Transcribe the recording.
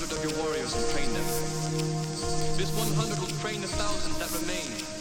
100 of your warriors and train them. This 100 will train the thousands that remain